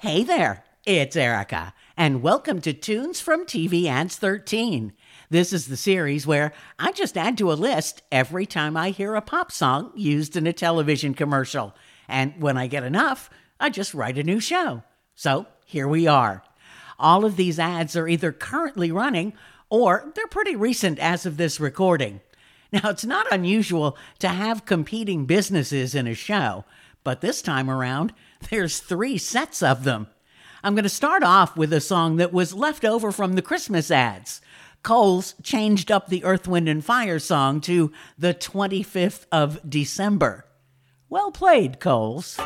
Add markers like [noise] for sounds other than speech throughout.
Hey there, it's Erica, and welcome to Tunes from TV Ads 13. This is the series where I just add to a list every time I hear a pop song used in a television commercial. And when I get enough, I just write a new show. So here we are. All of these ads are either currently running or they're pretty recent as of this recording. Now, it's not unusual to have competing businesses in a show, but this time around, there's three sets of them. I'm going to start off with a song that was left over from the Christmas ads. Kohl's changed up the Earth, Wind, and Fire song to the 25th of December. Well played, Kohl's.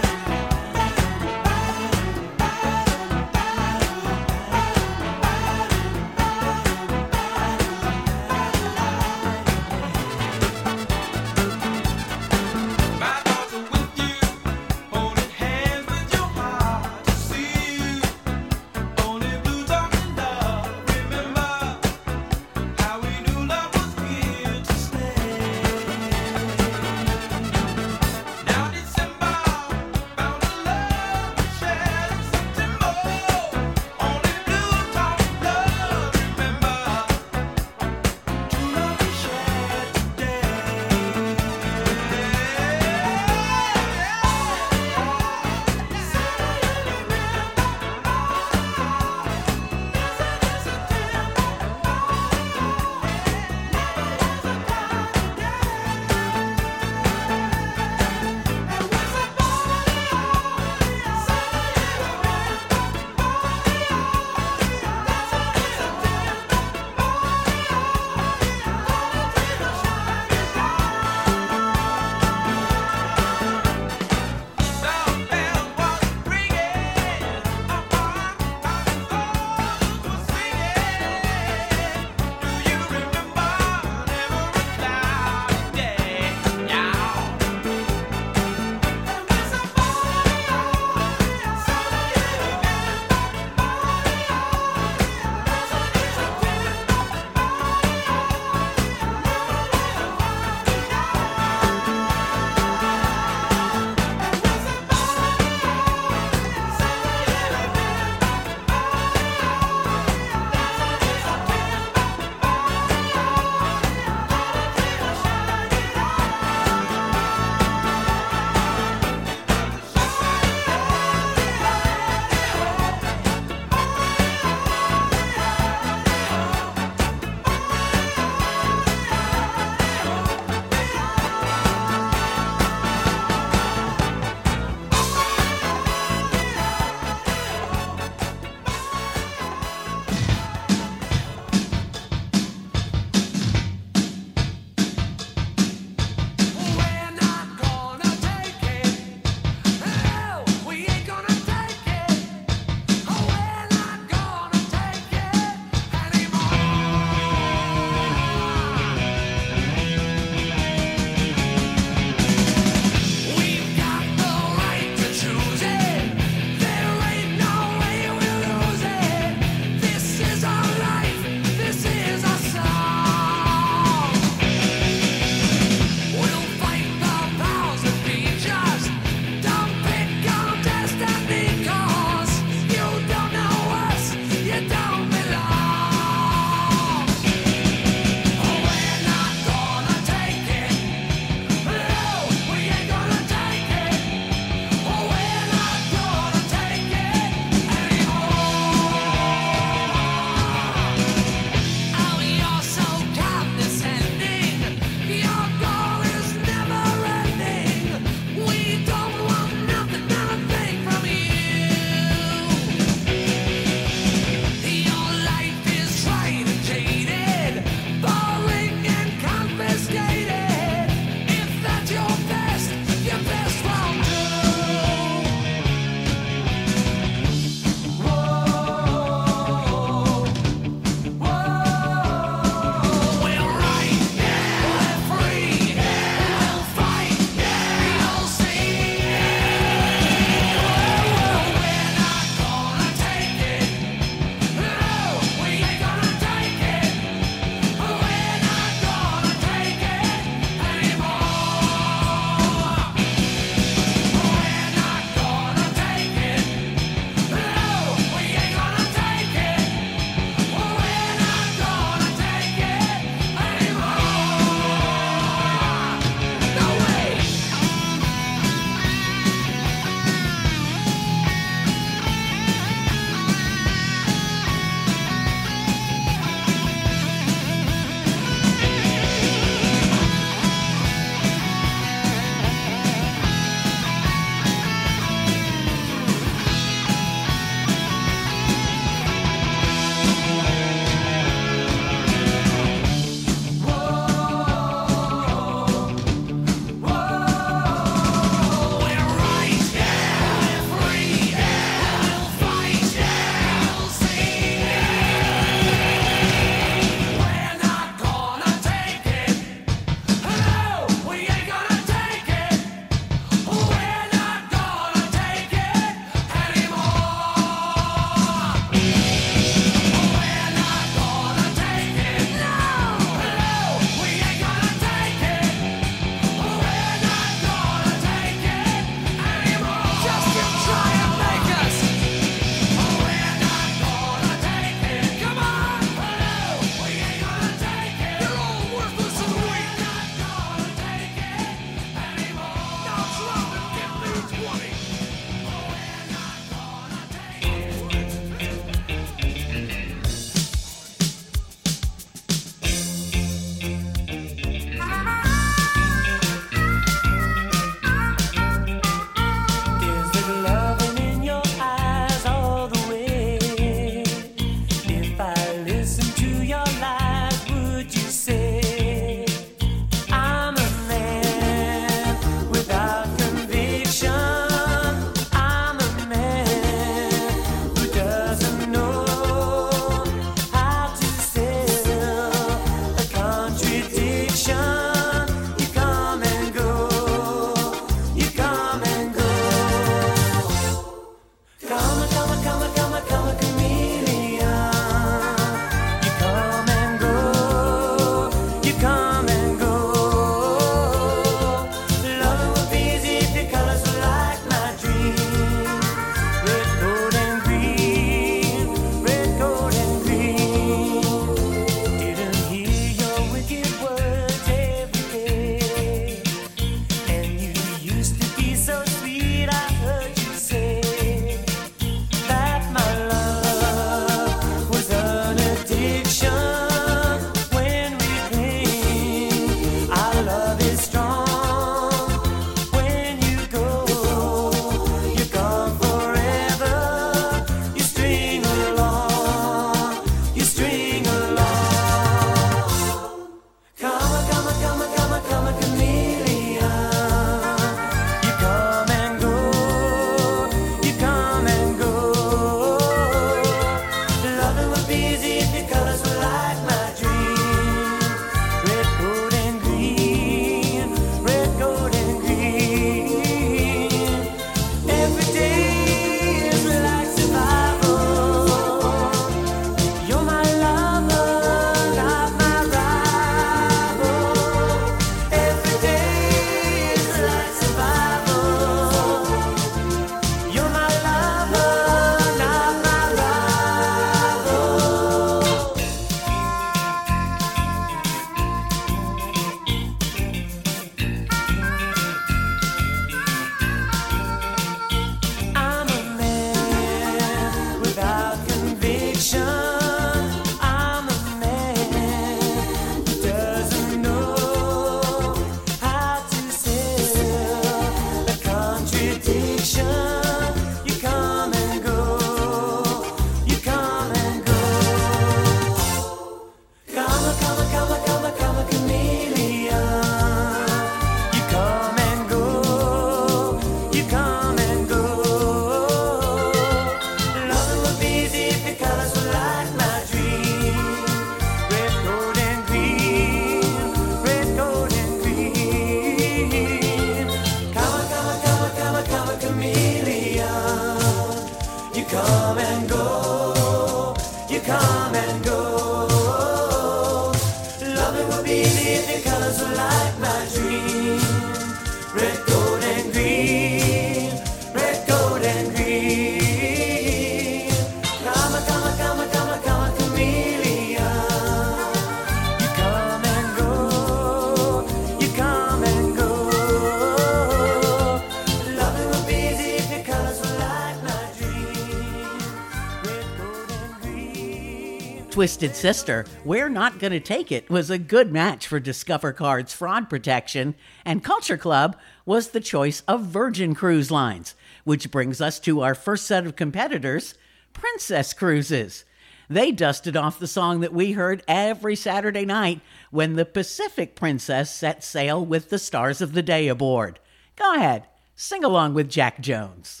Twisted Sister, We're Not Gonna Take It was a good match for Discover Card's fraud protection, and Culture Club was the choice of Virgin Cruise Lines, which brings us to our first set of competitors, Princess Cruises. They dusted off the song that we heard every Saturday night when the Pacific Princess set sail with the stars of the day aboard. Go ahead, sing along with Jack Jones.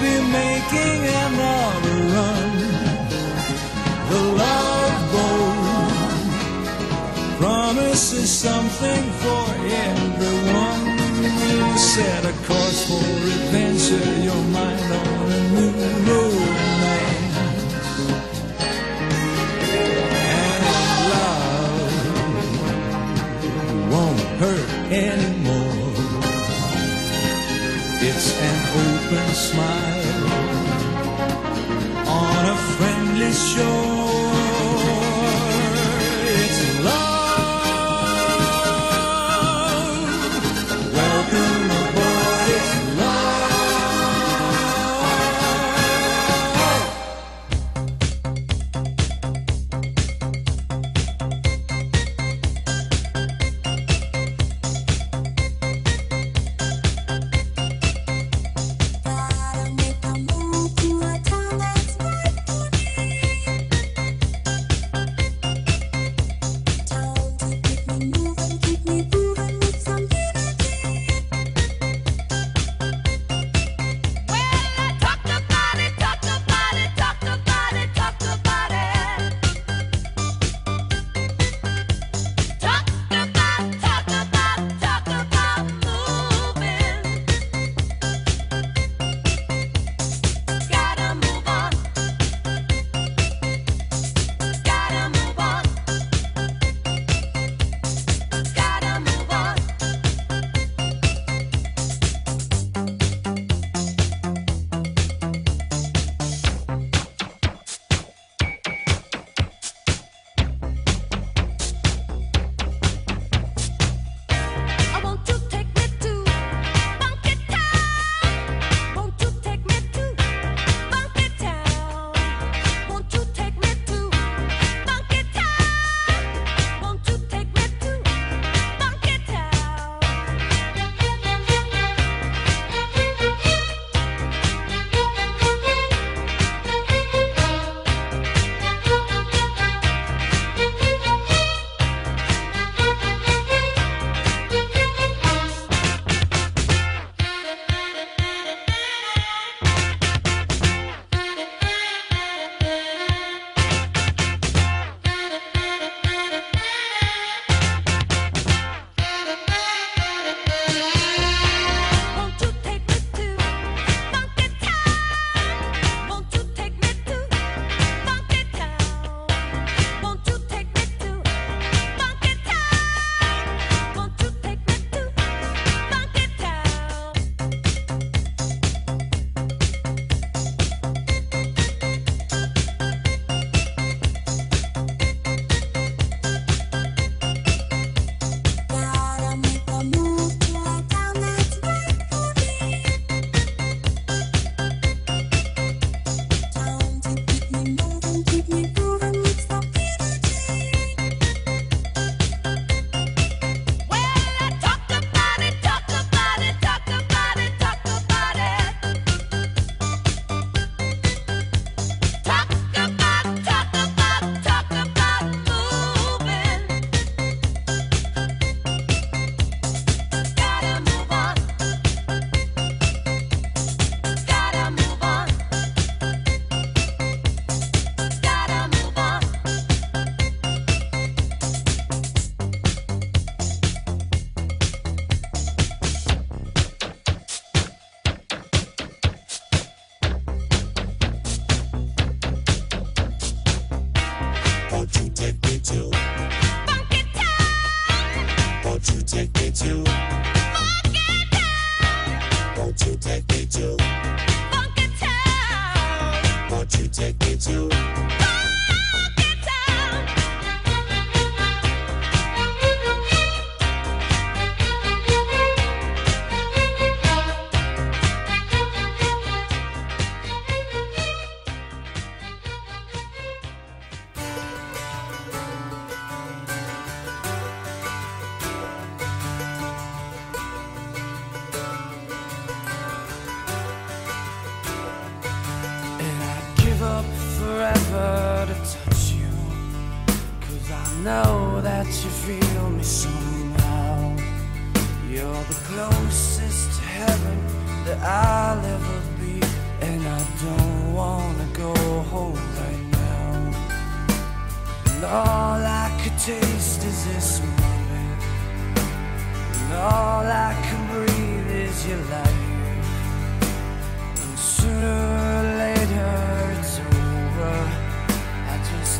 be making another run. The love boat promises something for everyone. Set a course for adventure, your mind on a new romance. And love won't hurt anymore. Smile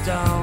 stone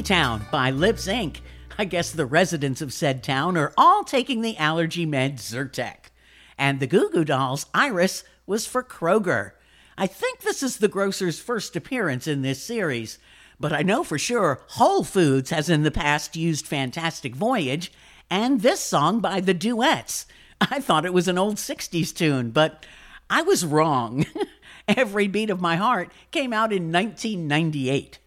Town by Lips Inc. I guess the residents of said town are all taking the allergy med Zyrtec. And the Goo Goo Dolls' Iris was for Kroger. I think this is the grocer's first appearance in this series, but I know for sure Whole Foods has in the past used Fantastic Voyage and this song by the Duets. I thought it was an old 60s tune, but I was wrong. [laughs] Every beat of my heart came out in 1998.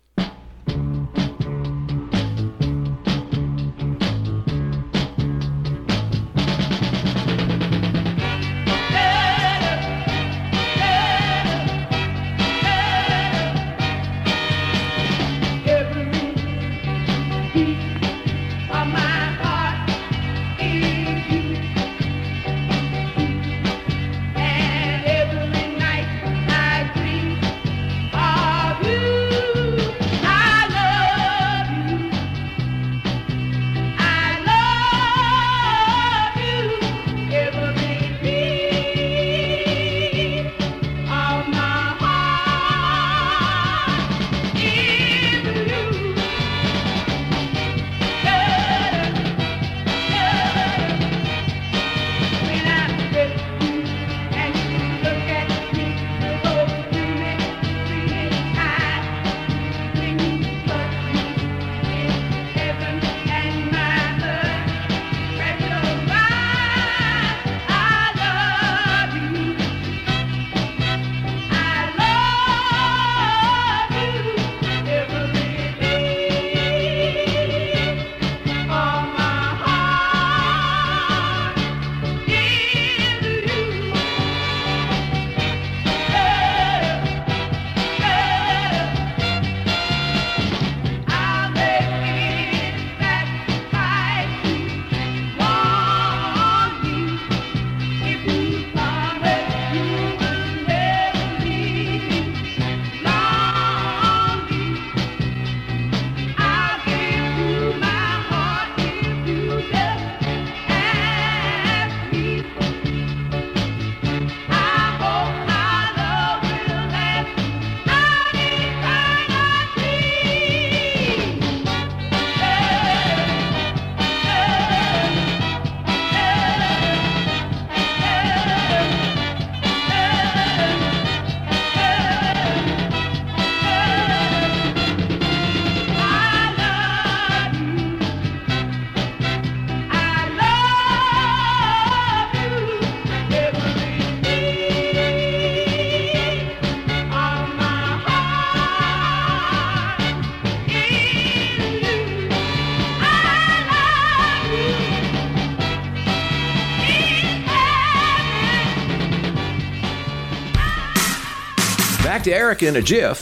to Eric in a jiff.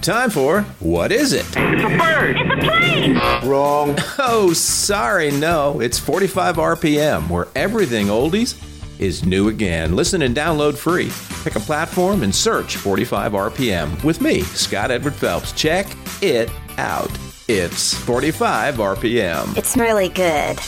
Time for What Is It? It's a bird. It's a plane. Wrong. [laughs] Oh, sorry, no. It's 45 RPM, where everything oldies is new again. Listen and download free. Pick a platform and search 45 RPM with me, Scott Edward Phelps. Check it out. It's 45 RPM. It's really good.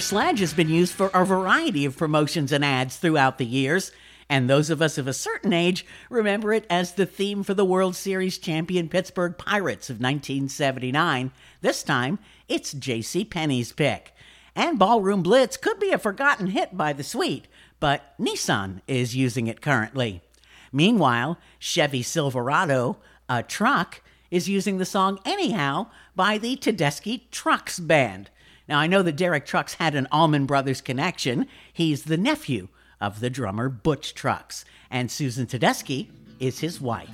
Sister Sledge has been used for a variety of promotions and ads throughout the years, and those of us of a certain age remember it as the theme for the World Series champion Pittsburgh Pirates of 1979. This time, it's J.C. Penney's pick. And Ballroom Blitz could be a forgotten hit by the Sweet, but Nissan is using it currently. Meanwhile, Chevy Silverado, a truck, is using the song Anyhow by the Tedeschi Trucks Band. Now, I know that Derek Trucks had an Allman Brothers connection. He's the nephew of the drummer Butch Trucks, and Susan Tedeschi is his wife.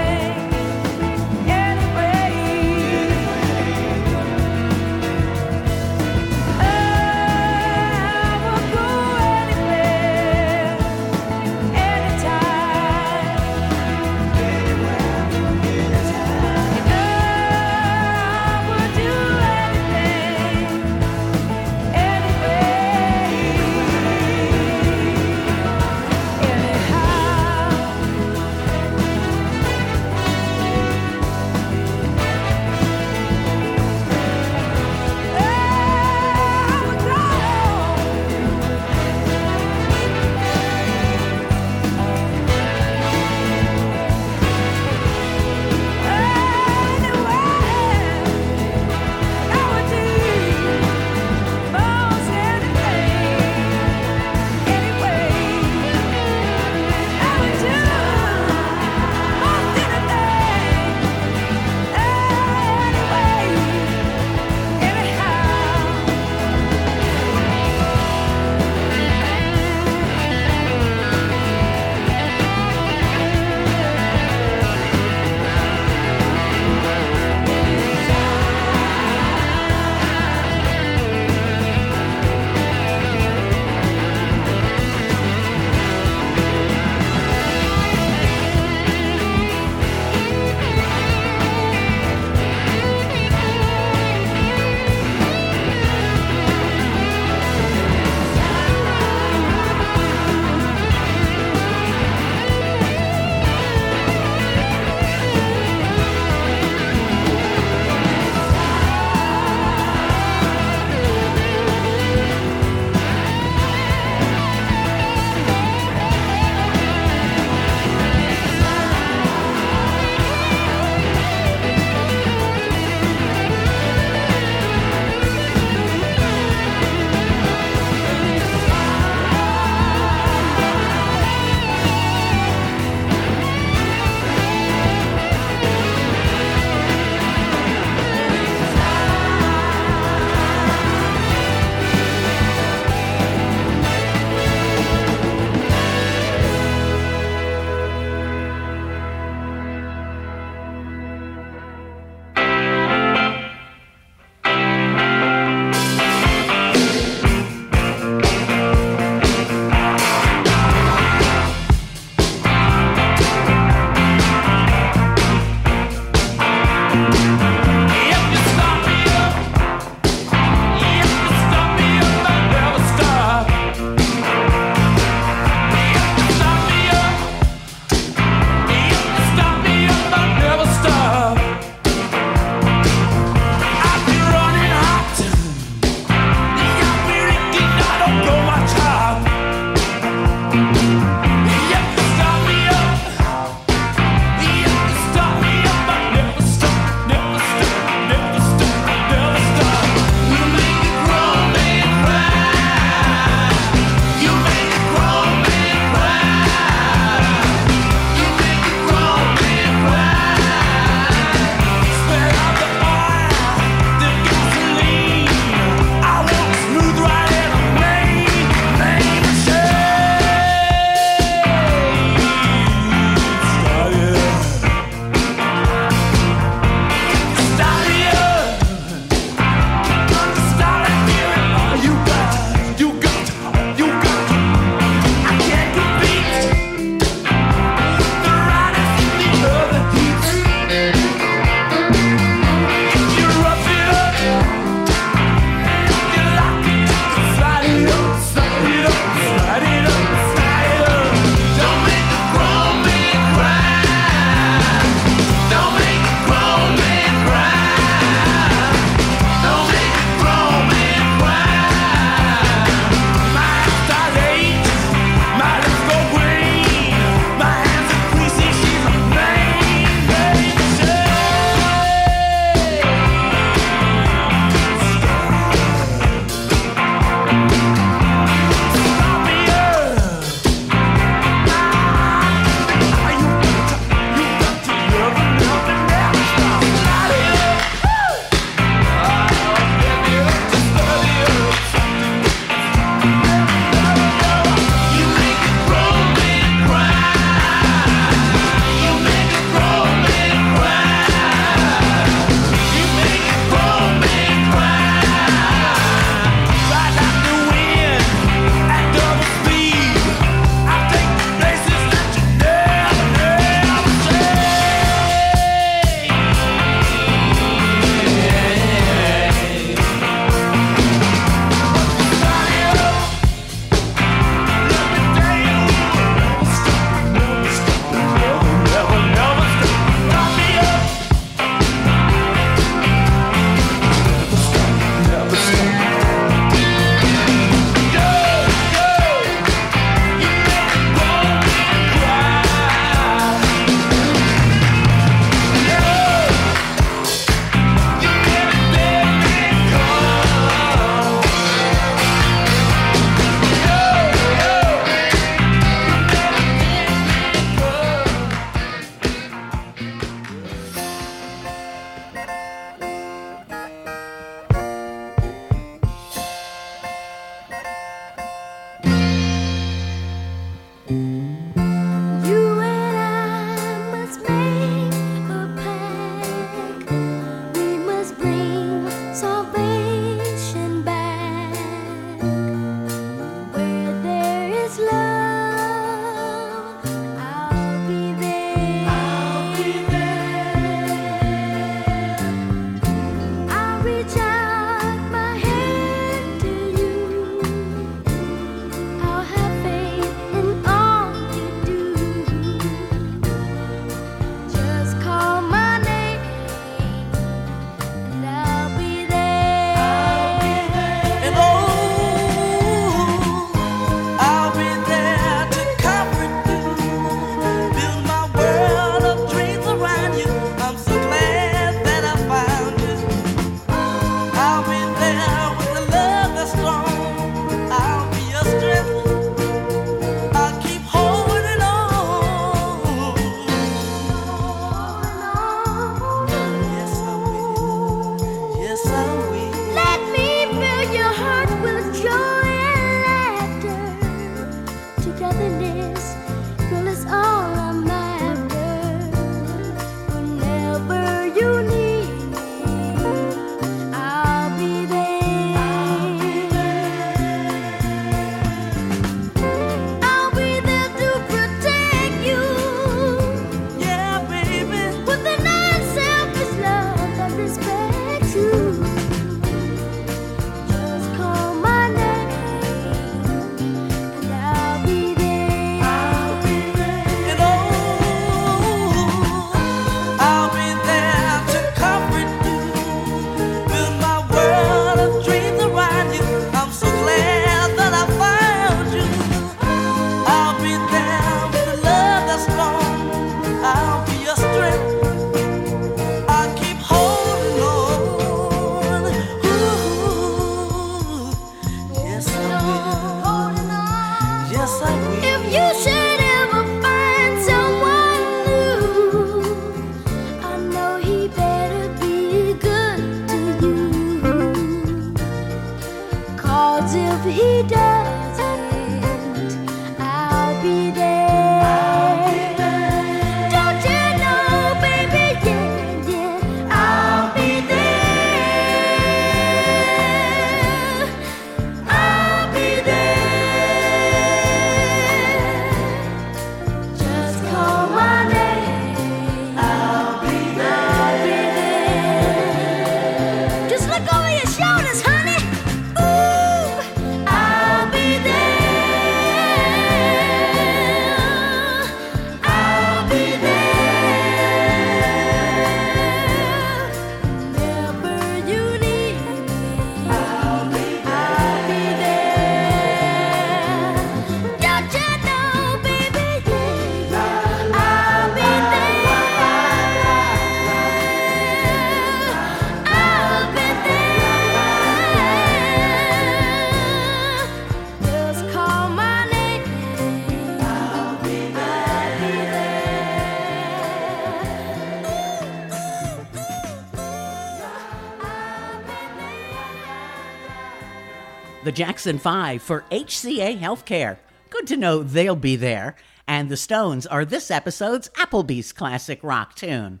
The Jackson 5 for HCA Healthcare. Good to know they'll be there. And the Stones are this episode's Applebee's classic rock tune.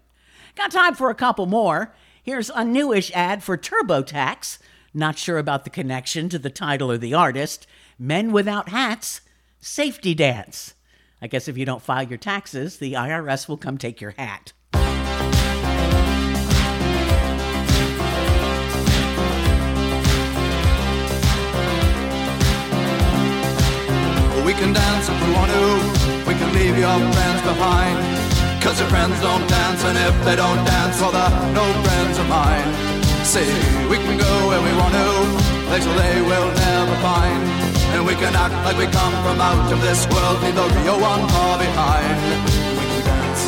Got time for a couple more. Here's a newish ad for TurboTax. Not sure about the connection to the title or the artist. Men Without Hats, Safety Dance. I guess if you don't file your taxes, the IRS will come take your hat. Can dance if we want to. We can leave your friends behind. Cause your friends don't dance, and if they don't dance, well, they're no friends of mine. See, we can go where we want to, places they will never find. And we can act like we come from out of this world, leave the real one far behind. We can dance.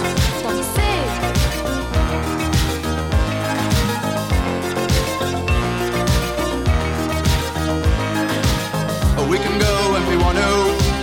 We can go if we want to.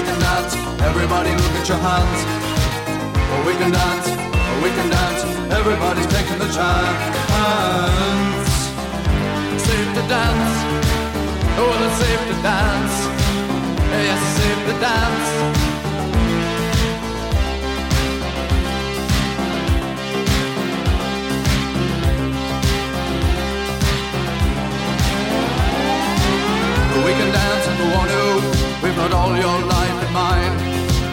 We can dance, everybody look at your hands. Oh, we can dance, oh, we can dance, everybody's taking the chance. Safe to dance, oh, it's safe to dance. Yes, it's safe to dance. We can dance if we want to. We've got all your life in mind.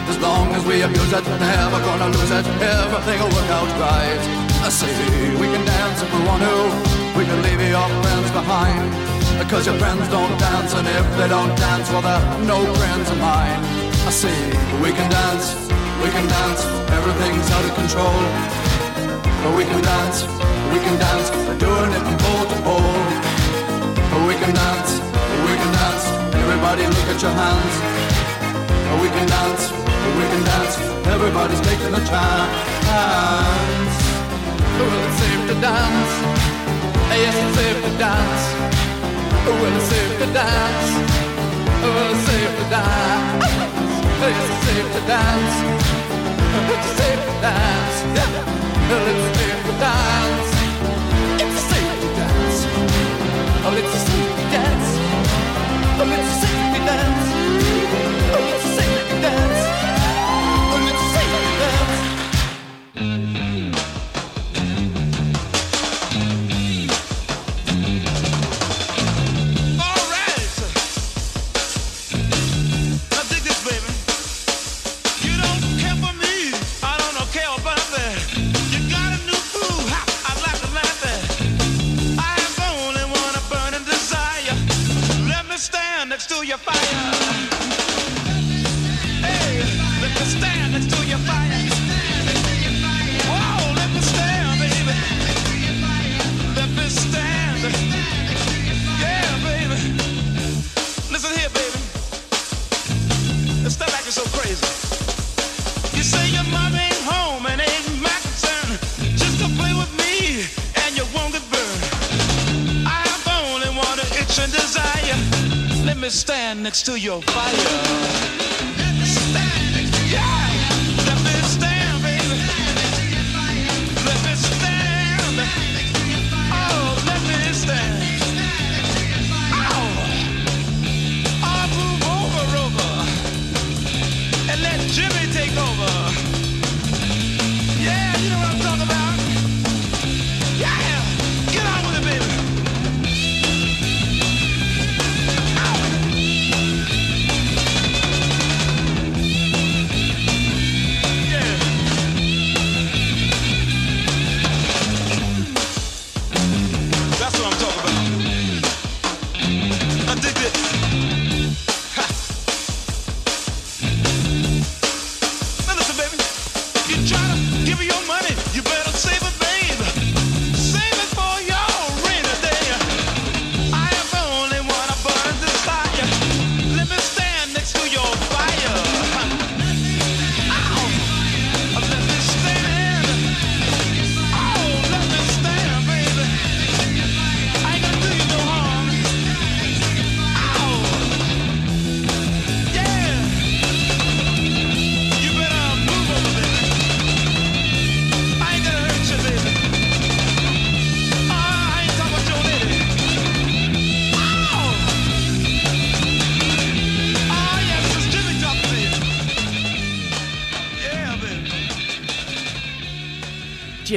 As long as we abuse it, never gonna lose it. Everything will work out right. I say we can dance if we want to. We can leave your friends behind. Because your friends don't dance, and if they don't dance, well, they're no friends of mine. I say we can dance, we can dance. Everything's out of control. But we can dance, we can dance. We're doing it from pole to pole. Dance, we can dance. Everybody look at your hands. We can dance, we can dance. Everybody's taking a chance. Well, it's safe to dance. Yes, it's safe to dance. Well, it's safe to dance. Well, it's safe to dance. Yes, it's safe to dance. It's safe to dance. Yeah. Well, it's safe to dance. It's safe to dance. Oh, it's You try to give your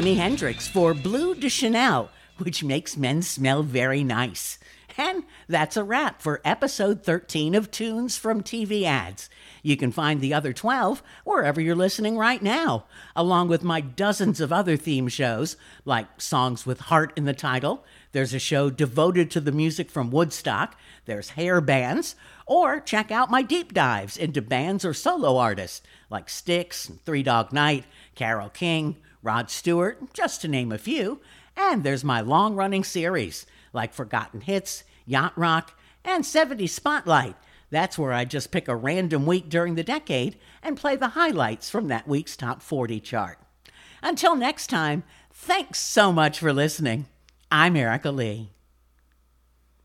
Jimi Hendrix for Bleu de Chanel, which makes men smell very nice. And that's a wrap for episode 13 of Tunes from TV Ads. You can find the other 12 wherever you're listening right now, along with my dozens of other theme shows, like Songs with Heart in the title. There's a show devoted to the music from Woodstock. There's hair bands. Or check out my deep dives into bands or solo artists like Styx, Three Dog Night, Carole King, Rod Stewart, just to name a few. And there's my long running series like Forgotten Hits, Yacht Rock, and 70 Spotlight. That's where I just pick a random week during the decade and play the highlights from that week's top 40 chart. Until next time, thanks so much for listening. I'm Erica Lee.